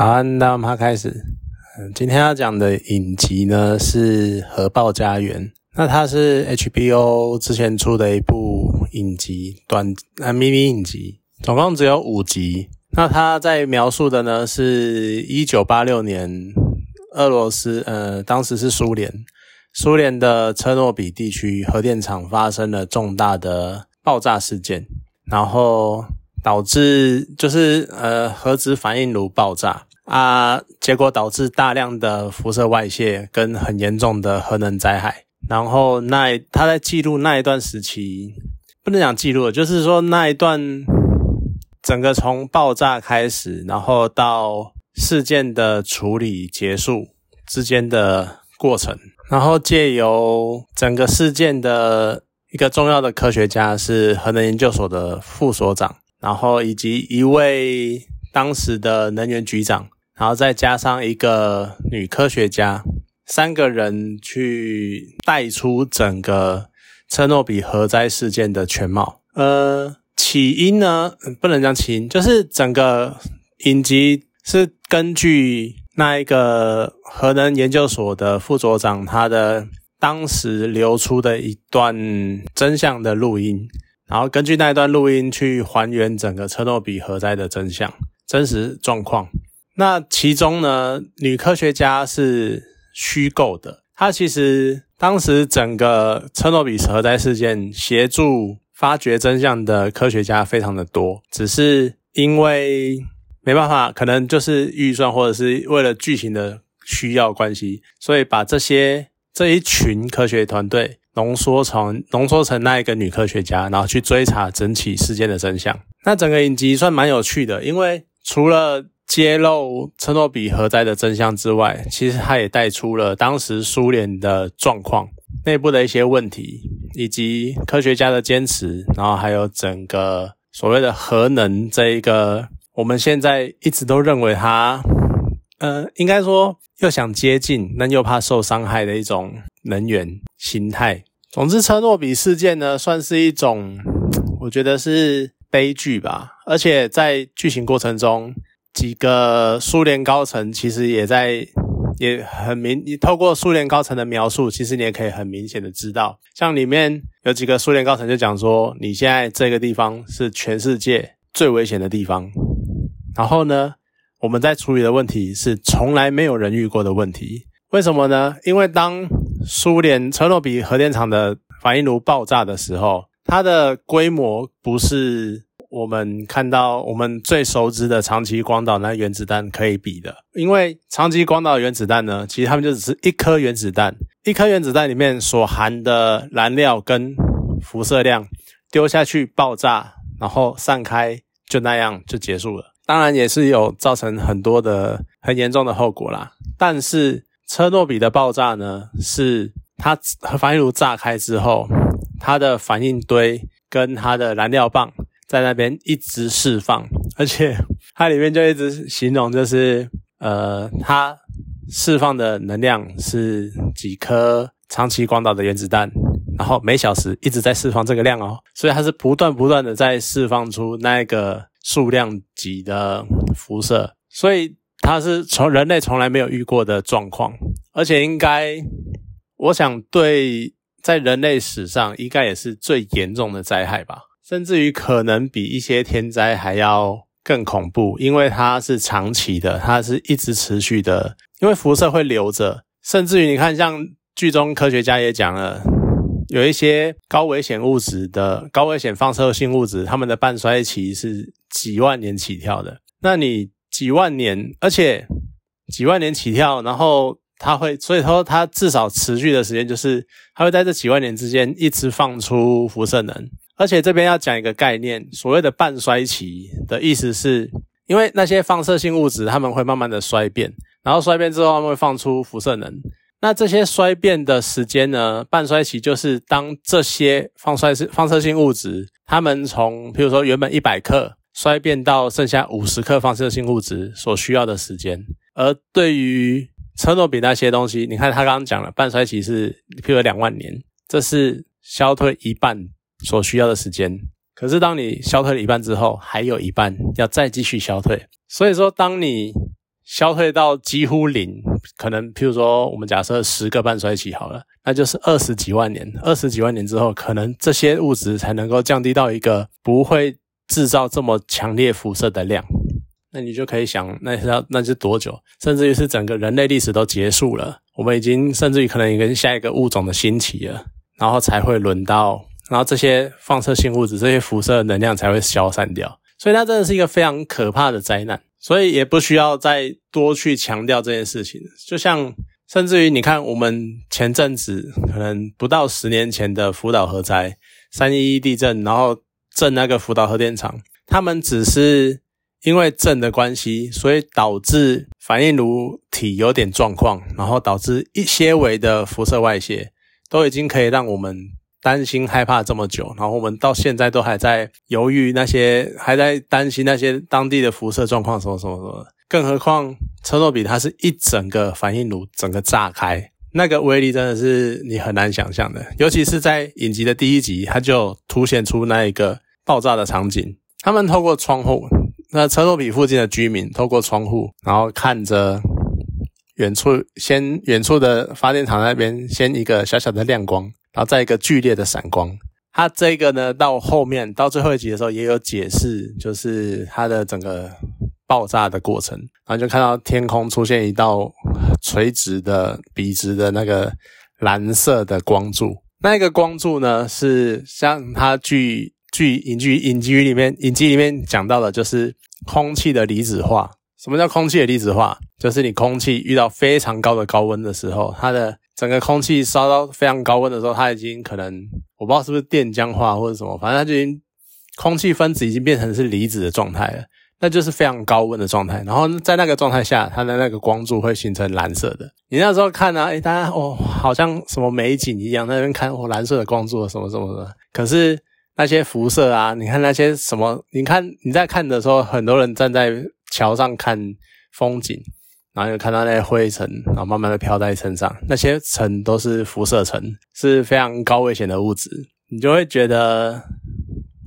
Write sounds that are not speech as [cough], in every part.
早安，那我们开始。嗯，今天要讲的影集呢是《核爆家园》，那它是 HBO 之前出的一部影集，短呃迷你影集，总共只有五集。那它在描述的呢是一九八六年俄罗斯，呃，当时是苏联，苏联的车诺比地区核电厂发生了重大的爆炸事件，然后。导致就是呃核子反应炉爆炸啊，结果导致大量的辐射外泄跟很严重的核能灾害。然后那他在记录那一段时期，不能讲记录，就是说那一段整个从爆炸开始，然后到事件的处理结束之间的过程。然后借由整个事件的一个重要的科学家是核能研究所的副所长。然后以及一位当时的能源局长，然后再加上一个女科学家，三个人去带出整个车诺比核灾事件的全貌。呃，起因呢，不能讲起因，就是整个影集是根据那一个核能研究所的副所长他的当时流出的一段真相的录音。然后根据那一段录音去还原整个车诺比核灾的真相、真实状况。那其中呢，女科学家是虚构的。她其实当时整个车诺比核灾事件协助发掘真相的科学家非常的多，只是因为没办法，可能就是预算或者是为了剧情的需要关系，所以把这些这一群科学团队。浓缩成浓缩成那一个女科学家，然后去追查整起事件的真相。那整个影集算蛮有趣的，因为除了揭露车诺比核灾的真相之外，其实它也带出了当时苏联的状况、内部的一些问题，以及科学家的坚持，然后还有整个所谓的核能这一个，我们现在一直都认为它，呃，应该说又想接近，但又怕受伤害的一种。能源形态，总之，车诺比事件呢，算是一种，我觉得是悲剧吧。而且在剧情过程中，几个苏联高层其实也在，也很明，你透过苏联高层的描述，其实你也可以很明显的知道，像里面有几个苏联高层就讲说，你现在这个地方是全世界最危险的地方。然后呢，我们在处理的问题是从来没有人遇过的问题。为什么呢？因为当苏联车诺比核电厂的反应炉爆炸的时候，它的规模不是我们看到我们最熟知的长崎广岛那原子弹可以比的。因为长崎广岛原子弹呢，其实他们就只是一颗原子弹，一颗原子弹里面所含的燃料跟辐射量丢下去爆炸，然后散开，就那样就结束了。当然也是有造成很多的很严重的后果啦，但是。车诺比的爆炸呢，是它核反应炉炸开之后，它的反应堆跟它的燃料棒在那边一直释放，而且 [laughs] 它里面就一直形容，就是呃，它释放的能量是几颗长崎广岛的原子弹，然后每小时一直在释放这个量哦，所以它是不断不断的在释放出那个数量级的辐射，所以。它是从人类从来没有遇过的状况，而且应该，我想对在人类史上应该也是最严重的灾害吧，甚至于可能比一些天灾还要更恐怖，因为它是长期的，它是一直持续的，因为辐射会留着，甚至于你看，像剧中科学家也讲了，有一些高危险物质的高危险放射性物质，它们的半衰期是几万年起跳的，那你。几万年，而且几万年起跳，然后它会，所以说它至少持续的时间就是它会在这几万年之间一直放出辐射能。而且这边要讲一个概念，所谓的半衰期的意思是，因为那些放射性物质它们会慢慢的衰变，然后衰变之后它们会放出辐射能。那这些衰变的时间呢，半衰期就是当这些放衰是放射性物质，它们从比如说原本一百克。衰变到剩下五十克放射性物质所需要的时间，而对于车诺比那些东西，你看他刚刚讲了半衰期是譬如两万年，这是消退一半所需要的时间。可是当你消退了一半之后，还有一半要再继续消退。所以说，当你消退到几乎零，可能譬如说我们假设十个半衰期好了，那就是二十几万年，二十几万年之后，可能这些物质才能够降低到一个不会制造这么强烈辐射的量。那你就可以想，那是要那是多久？甚至于是整个人类历史都结束了，我们已经甚至于可能已经下一个物种的兴起了，然后才会轮到，然后这些放射性物质、这些辐射能量才会消散掉。所以它真的是一个非常可怕的灾难。所以也不需要再多去强调这件事情。就像甚至于你看，我们前阵子可能不到十年前的福岛核灾、三一一地震，然后震那个福岛核电厂，他们只是。因为震的关系，所以导致反应炉体有点状况，然后导致一些微的辐射外泄，都已经可以让我们担心害怕这么久。然后我们到现在都还在犹豫那些，还在担心那些当地的辐射状况什么什么什么。更何况车诺比它是一整个反应炉整个炸开，那个威力真的是你很难想象的。尤其是在影集的第一集，它就凸显出那一个爆炸的场景，他们透过窗户。那车诺比附近的居民透过窗户，然后看着远处，先远处的发电厂那边先一个小小的亮光，然后再一个剧烈的闪光。它这个呢，到后面到最后一集的时候也有解释，就是它的整个爆炸的过程。然后就看到天空出现一道垂直的、笔直的那个蓝色的光柱。那个光柱呢，是像它据据影剧影集里面影集里面讲到的，就是空气的离子化。什么叫空气的离子化？就是你空气遇到非常高的高温的时候，它的整个空气烧到非常高温的时候，它已经可能我不知道是不是电浆化或者什么，反正它就已经空气分子已经变成是离子的状态了，那就是非常高温的状态。然后在那个状态下，它的那个光柱会形成蓝色的。你那时候看呢，哎，大家哦，好像什么美景一样，那边看哦，蓝色的光柱什么什么的。可是。那些辐射啊，你看那些什么？你看你在看的时候，很多人站在桥上看风景，然后就看到那些灰尘，然后慢慢的飘在身上。那些尘都是辐射尘，是非常高危险的物质。你就会觉得，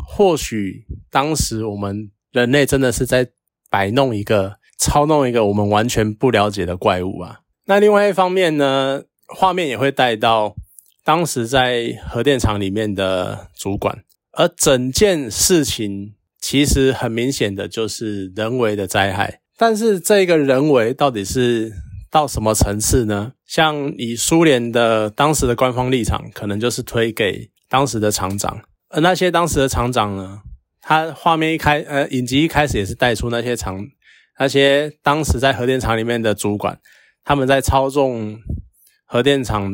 或许当时我们人类真的是在摆弄一个、操弄一个我们完全不了解的怪物啊。那另外一方面呢，画面也会带到当时在核电厂里面的主管。而整件事情其实很明显的就是人为的灾害，但是这个人为到底是到什么层次呢？像以苏联的当时的官方立场，可能就是推给当时的厂长，而那些当时的厂长呢，他画面一开，呃，影集一开始也是带出那些厂，那些当时在核电厂里面的主管，他们在操纵核电厂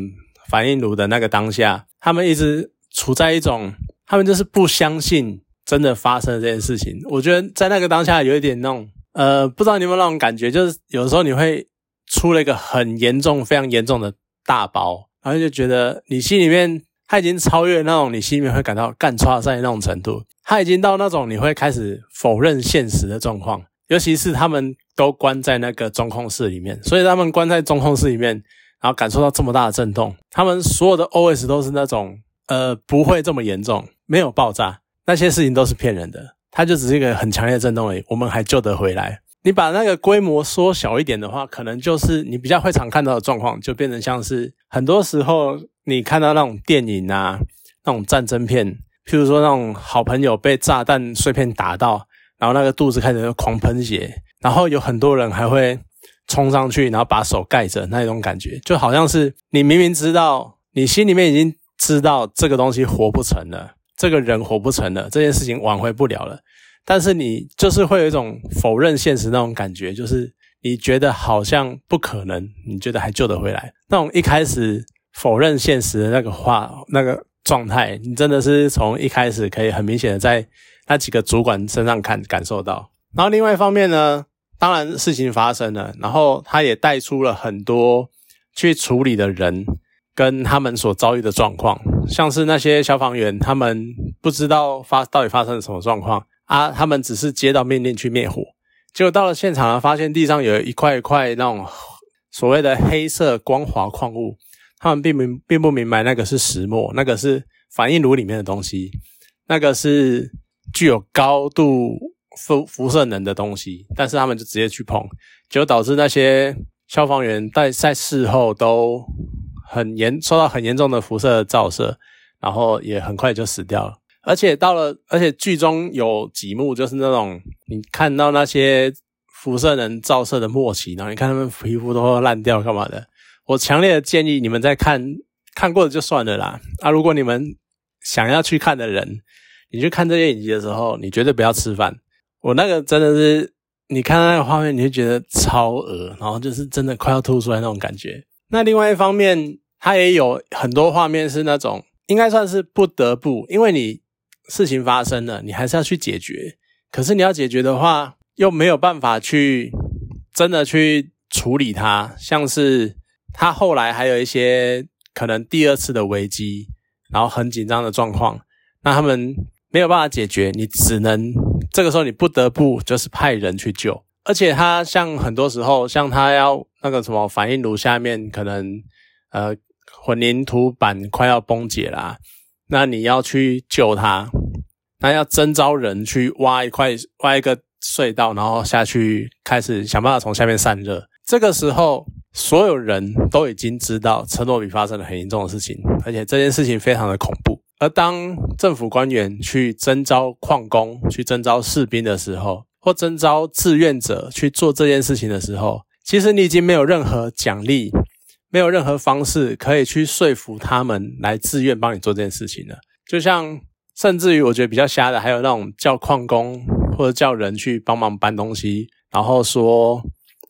反应炉的那个当下，他们一直处在一种。他们就是不相信真的发生了这件事情。我觉得在那个当下有一点那种，呃，不知道你有没有那种感觉，就是有时候你会出了一个很严重、非常严重的大包，然后就觉得你心里面他已经超越那种你心里面会感到干差在那种程度，他已经到那种你会开始否认现实的状况。尤其是他们都关在那个中控室里面，所以他们关在中控室里面，然后感受到这么大的震动，他们所有的 OS 都是那种，呃，不会这么严重。没有爆炸，那些事情都是骗人的，它就只是一个很强烈的震动而已，我们还救得回来。你把那个规模缩小一点的话，可能就是你比较会常看到的状况，就变成像是很多时候你看到那种电影啊，那种战争片，譬如说那种好朋友被炸弹碎片打到，然后那个肚子开始狂喷血，然后有很多人还会冲上去，然后把手盖着，那种感觉就好像是你明明知道，你心里面已经知道这个东西活不成了。这个人活不成了，这件事情挽回不了了，但是你就是会有一种否认现实那种感觉，就是你觉得好像不可能，你觉得还救得回来，那种一开始否认现实的那个话，那个状态，你真的是从一开始可以很明显的在那几个主管身上看感受到。然后另外一方面呢，当然事情发生了，然后他也带出了很多去处理的人。跟他们所遭遇的状况，像是那些消防员，他们不知道发到底发生了什么状况啊，他们只是接到命令去灭火，结果到了现场呢，发现地上有一块一块那种所谓的黑色光滑矿物，他们并明并不明白那个是石墨，那个是反应炉里面的东西，那个是具有高度辐辐射能的东西，但是他们就直接去碰，就导致那些消防员在在事后都很严受到很严重的辐射照射，然后也很快就死掉了。而且到了，而且剧中有几幕就是那种你看到那些辐射能照射的末期，然后你看他们皮肤都会烂掉干嘛的。我强烈的建议你们在看看过的就算了啦。啊，如果你们想要去看的人，你去看这些影集的时候，你绝对不要吃饭。我那个真的是，你看到那个画面，你就觉得超恶，然后就是真的快要吐出来那种感觉。那另外一方面，它也有很多画面是那种应该算是不得不，因为你事情发生了，你还是要去解决。可是你要解决的话，又没有办法去真的去处理它，像是。他后来还有一些可能第二次的危机，然后很紧张的状况，那他们没有办法解决，你只能这个时候你不得不就是派人去救，而且他像很多时候，像他要那个什么反应炉下面可能呃混凝土板快要崩解啦，那你要去救他，那要征召人去挖一块挖一个隧道，然后下去开始想办法从下面散热，这个时候。所有人都已经知道车诺比发生了很严重的事情，而且这件事情非常的恐怖。而当政府官员去征召矿工、去征召士兵的时候，或征召志愿者去做这件事情的时候，其实你已经没有任何奖励，没有任何方式可以去说服他们来自愿帮你做这件事情了。就像，甚至于我觉得比较瞎的，还有那种叫矿工或者叫人去帮忙搬东西，然后说。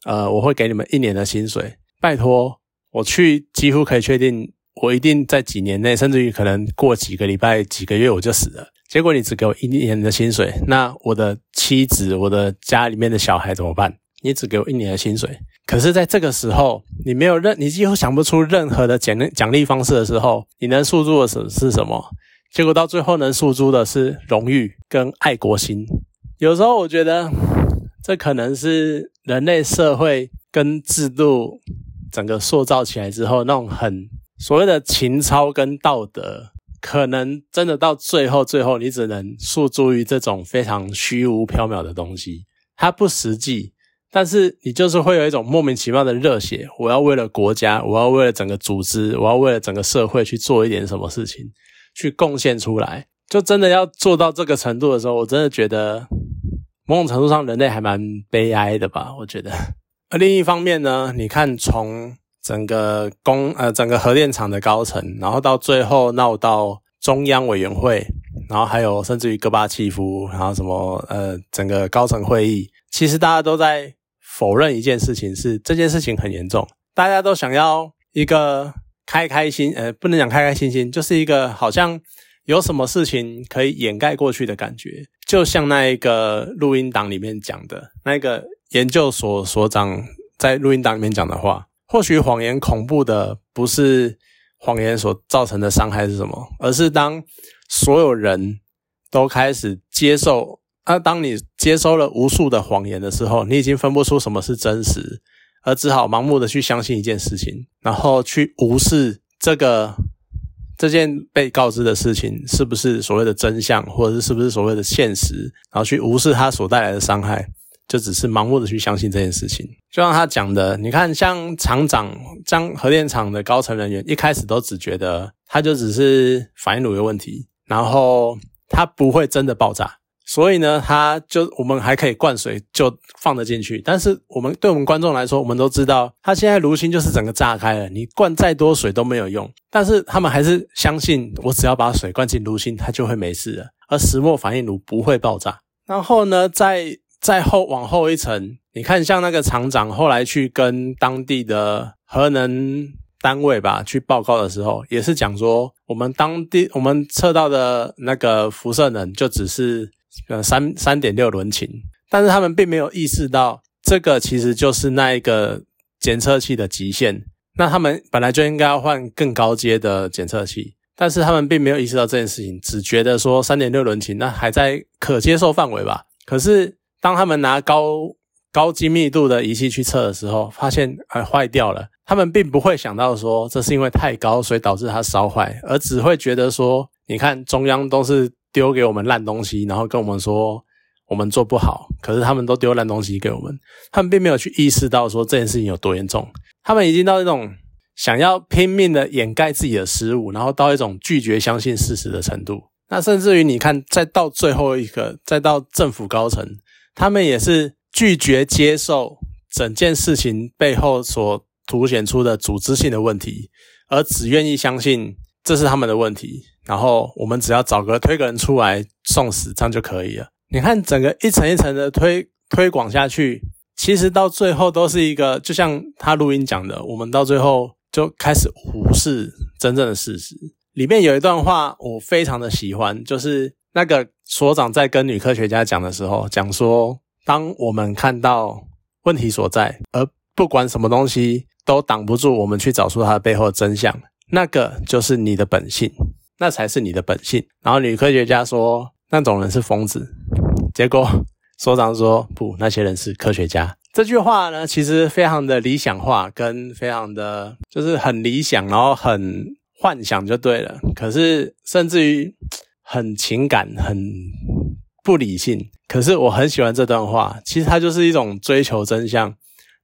呃，我会给你们一年的薪水，拜托，我去几乎可以确定，我一定在几年内，甚至于可能过几个礼拜、几个月我就死了。结果你只给我一年的薪水，那我的妻子、我的家里面的小孩怎么办？你只给我一年的薪水，可是在这个时候，你没有任，你几乎想不出任何的奖励奖励方式的时候，你能诉诸的是是什么？结果到最后能诉诸的是荣誉跟爱国心。有时候我觉得。这可能是人类社会跟制度整个塑造起来之后，那种很所谓的情操跟道德，可能真的到最后，最后你只能诉诸于这种非常虚无缥缈的东西，它不实际，但是你就是会有一种莫名其妙的热血，我要为了国家，我要为了整个组织，我要为了整个社会去做一点什么事情，去贡献出来，就真的要做到这个程度的时候，我真的觉得。某种程度上，人类还蛮悲哀的吧？我觉得。而 [laughs] 另一方面呢，你看，从整个工呃整个核电厂的高层，然后到最后闹到中央委员会，然后还有甚至于戈巴契夫，然后什么呃整个高层会议，其实大家都在否认一件事情，是这件事情很严重，大家都想要一个开开心呃不能讲开开心心，就是一个好像。有什么事情可以掩盖过去的感觉？就像那一个录音档里面讲的，那个研究所所长在录音档里面讲的话，或许谎言恐怖的不是谎言所造成的伤害是什么，而是当所有人都开始接受，啊，当你接收了无数的谎言的时候，你已经分不出什么是真实，而只好盲目的去相信一件事情，然后去无视这个。这件被告知的事情是不是所谓的真相，或者是是不是所谓的现实，然后去无视它所带来的伤害，就只是盲目的去相信这件事情。就像他讲的，你看，像厂长、将核电厂的高层人员，一开始都只觉得他就只是反应炉有问题，然后他不会真的爆炸。所以呢，它就我们还可以灌水就放得进去，但是我们对我们观众来说，我们都知道，它现在炉心就是整个炸开了，你灌再多水都没有用。但是他们还是相信，我只要把水灌进炉心，它就会没事了，而石墨反应炉不会爆炸。然后呢，再再后往后一层，你看像那个厂长后来去跟当地的核能单位吧去报告的时候，也是讲说，我们当地我们测到的那个辐射能就只是。呃，三三点六伦琴，但是他们并没有意识到这个其实就是那一个检测器的极限。那他们本来就应该要换更高阶的检测器，但是他们并没有意识到这件事情，只觉得说三点六伦琴那还在可接受范围吧。可是当他们拿高高精密度的仪器去测的时候，发现哎坏掉了。他们并不会想到说这是因为太高，所以导致它烧坏，而只会觉得说，你看中央都是。丢给我们烂东西，然后跟我们说，我们做不好，可是他们都丢烂东西给我们，他们并没有去意识到说这件事情有多严重，他们已经到一种想要拼命的掩盖自己的失误，然后到一种拒绝相信事实的程度。那甚至于你看，再到最后一个，再到政府高层，他们也是拒绝接受整件事情背后所凸显出的组织性的问题，而只愿意相信这是他们的问题，然后我们只要找个推个人出来送死，这样就可以了。你看，整个一层一层的推推广下去，其实到最后都是一个，就像他录音讲的，我们到最后就开始忽视真正的事实。里面有一段话我非常的喜欢，就是那个所长在跟女科学家讲的时候，讲说，当我们看到问题所在，而不管什么东西都挡不住我们去找出它的背后的真相，那个就是你的本性，那才是你的本性。然后女科学家说，那种人是疯子。结果所长说不，那些人是科学家。这句话呢，其实非常的理想化，跟非常的就是很理想，然后很幻想就对了。可是甚至于很情感，很不理性。可是我很喜欢这段话，其实它就是一种追求真相，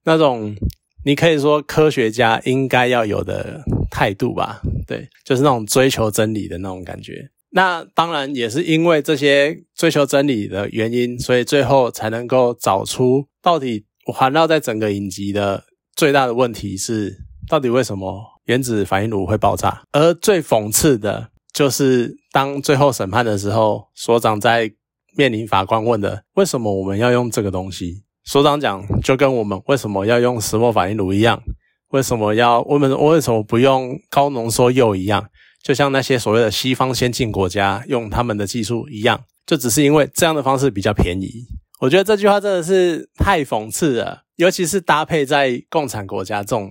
那种你可以说科学家应该要有的态度吧？对，就是那种追求真理的那种感觉。那当然也是因为这些追求真理的原因，所以最后才能够找出到底环绕在整个影集的最大的问题是，到底为什么原子反应炉会爆炸？而最讽刺的就是，当最后审判的时候，所长在面临法官问的“为什么我们要用这个东西”，所长讲就跟我们为什么要用石墨反应炉一样，为什么要我们为什么不用高浓缩铀一样？就像那些所谓的西方先进国家用他们的技术一样，就只是因为这样的方式比较便宜。我觉得这句话真的是太讽刺了，尤其是搭配在共产国家这种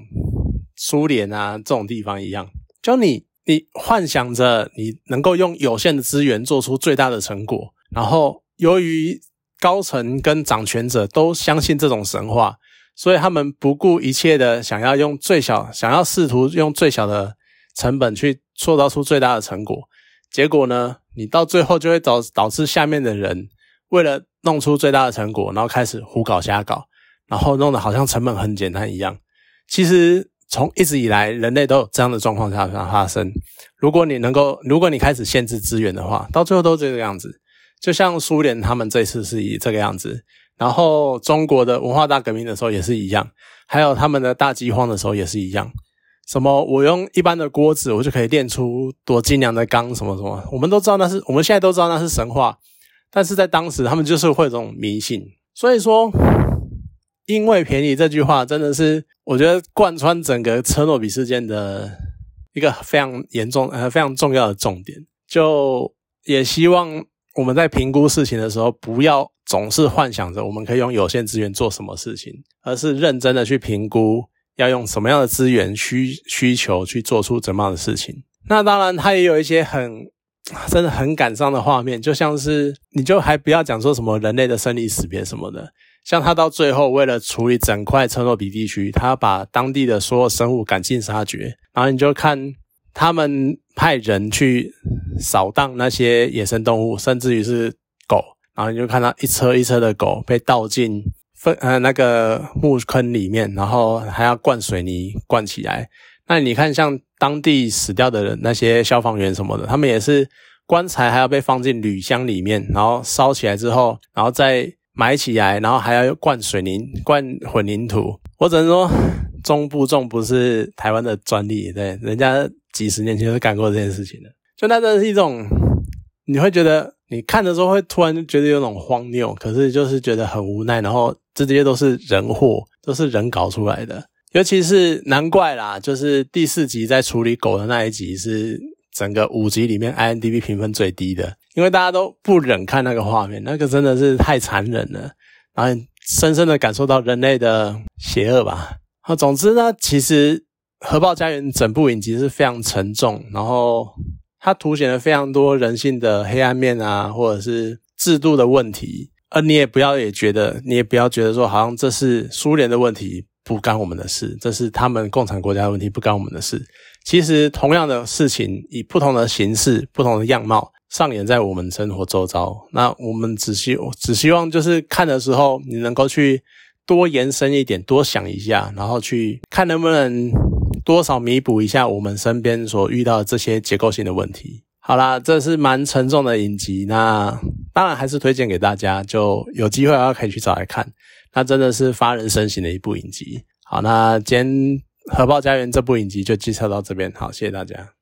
苏联啊这种地方一样，就你你幻想着你能够用有限的资源做出最大的成果，然后由于高层跟掌权者都相信这种神话，所以他们不顾一切的想要用最小，想要试图用最小的。成本去塑造出最大的成果，结果呢？你到最后就会导导致下面的人为了弄出最大的成果，然后开始胡搞瞎搞，然后弄得好像成本很简单一样。其实从一直以来，人类都有这样的状况下发生。如果你能够，如果你开始限制资源的话，到最后都这个样子。就像苏联他们这次是以这个样子，然后中国的文化大革命的时候也是一样，还有他们的大饥荒的时候也是一样。什么？我用一般的锅子，我就可以炼出多精良的钢？什么什么？我们都知道那是，我们现在都知道那是神话。但是在当时，他们就是会这种迷信。所以说，因为便宜这句话，真的是我觉得贯穿整个车诺比事件的一个非常严重、呃非常重要的重点。就也希望我们在评估事情的时候，不要总是幻想着我们可以用有限资源做什么事情，而是认真的去评估。要用什么样的资源需需求去做出怎么样的事情？那当然，它也有一些很真的很感伤的画面，就像是你就还不要讲说什么人类的生离死别什么的，像他到最后为了处理整块车诺比地区，他把当地的所有生物赶尽杀绝，然后你就看他们派人去扫荡那些野生动物，甚至于是狗，然后你就看到一车一车的狗被倒进。粪呃那个墓坑里面，然后还要灌水泥灌起来。那你看，像当地死掉的，那些消防员什么的，他们也是棺材还要被放进铝箱里面，然后烧起来之后，然后再埋起来，然后还要灌水泥、灌混凝土。我只能说，中部重不是台湾的专利，对，人家几十年前就干过这件事情的。就那真是一种，你会觉得你看的时候会突然就觉得有种荒谬，可是就是觉得很无奈，然后。这些都是人祸，都是人搞出来的。尤其是难怪啦，就是第四集在处理狗的那一集是整个五集里面 INDB 评分最低的，因为大家都不忍看那个画面，那个真的是太残忍了，然后深深的感受到人类的邪恶吧。好，总之呢，其实《核爆家园》整部影集是非常沉重，然后它凸显了非常多人性的黑暗面啊，或者是制度的问题。而你也不要也觉得，你也不要觉得说，好像这是苏联的问题，不干我们的事；这是他们共产国家的问题，不干我们的事。其实同样的事情，以不同的形式、不同的样貌，上演在我们生活周遭。那我们只希只希望就是看的时候，你能够去多延伸一点，多想一下，然后去看能不能多少弥补一下我们身边所遇到的这些结构性的问题。好啦，这是蛮沉重的影集，那当然还是推荐给大家，就有机会的话可以去找来看。那真的是发人深省的一部影集。好，那今天《核爆家园》这部影集就介绍到这边，好，谢谢大家。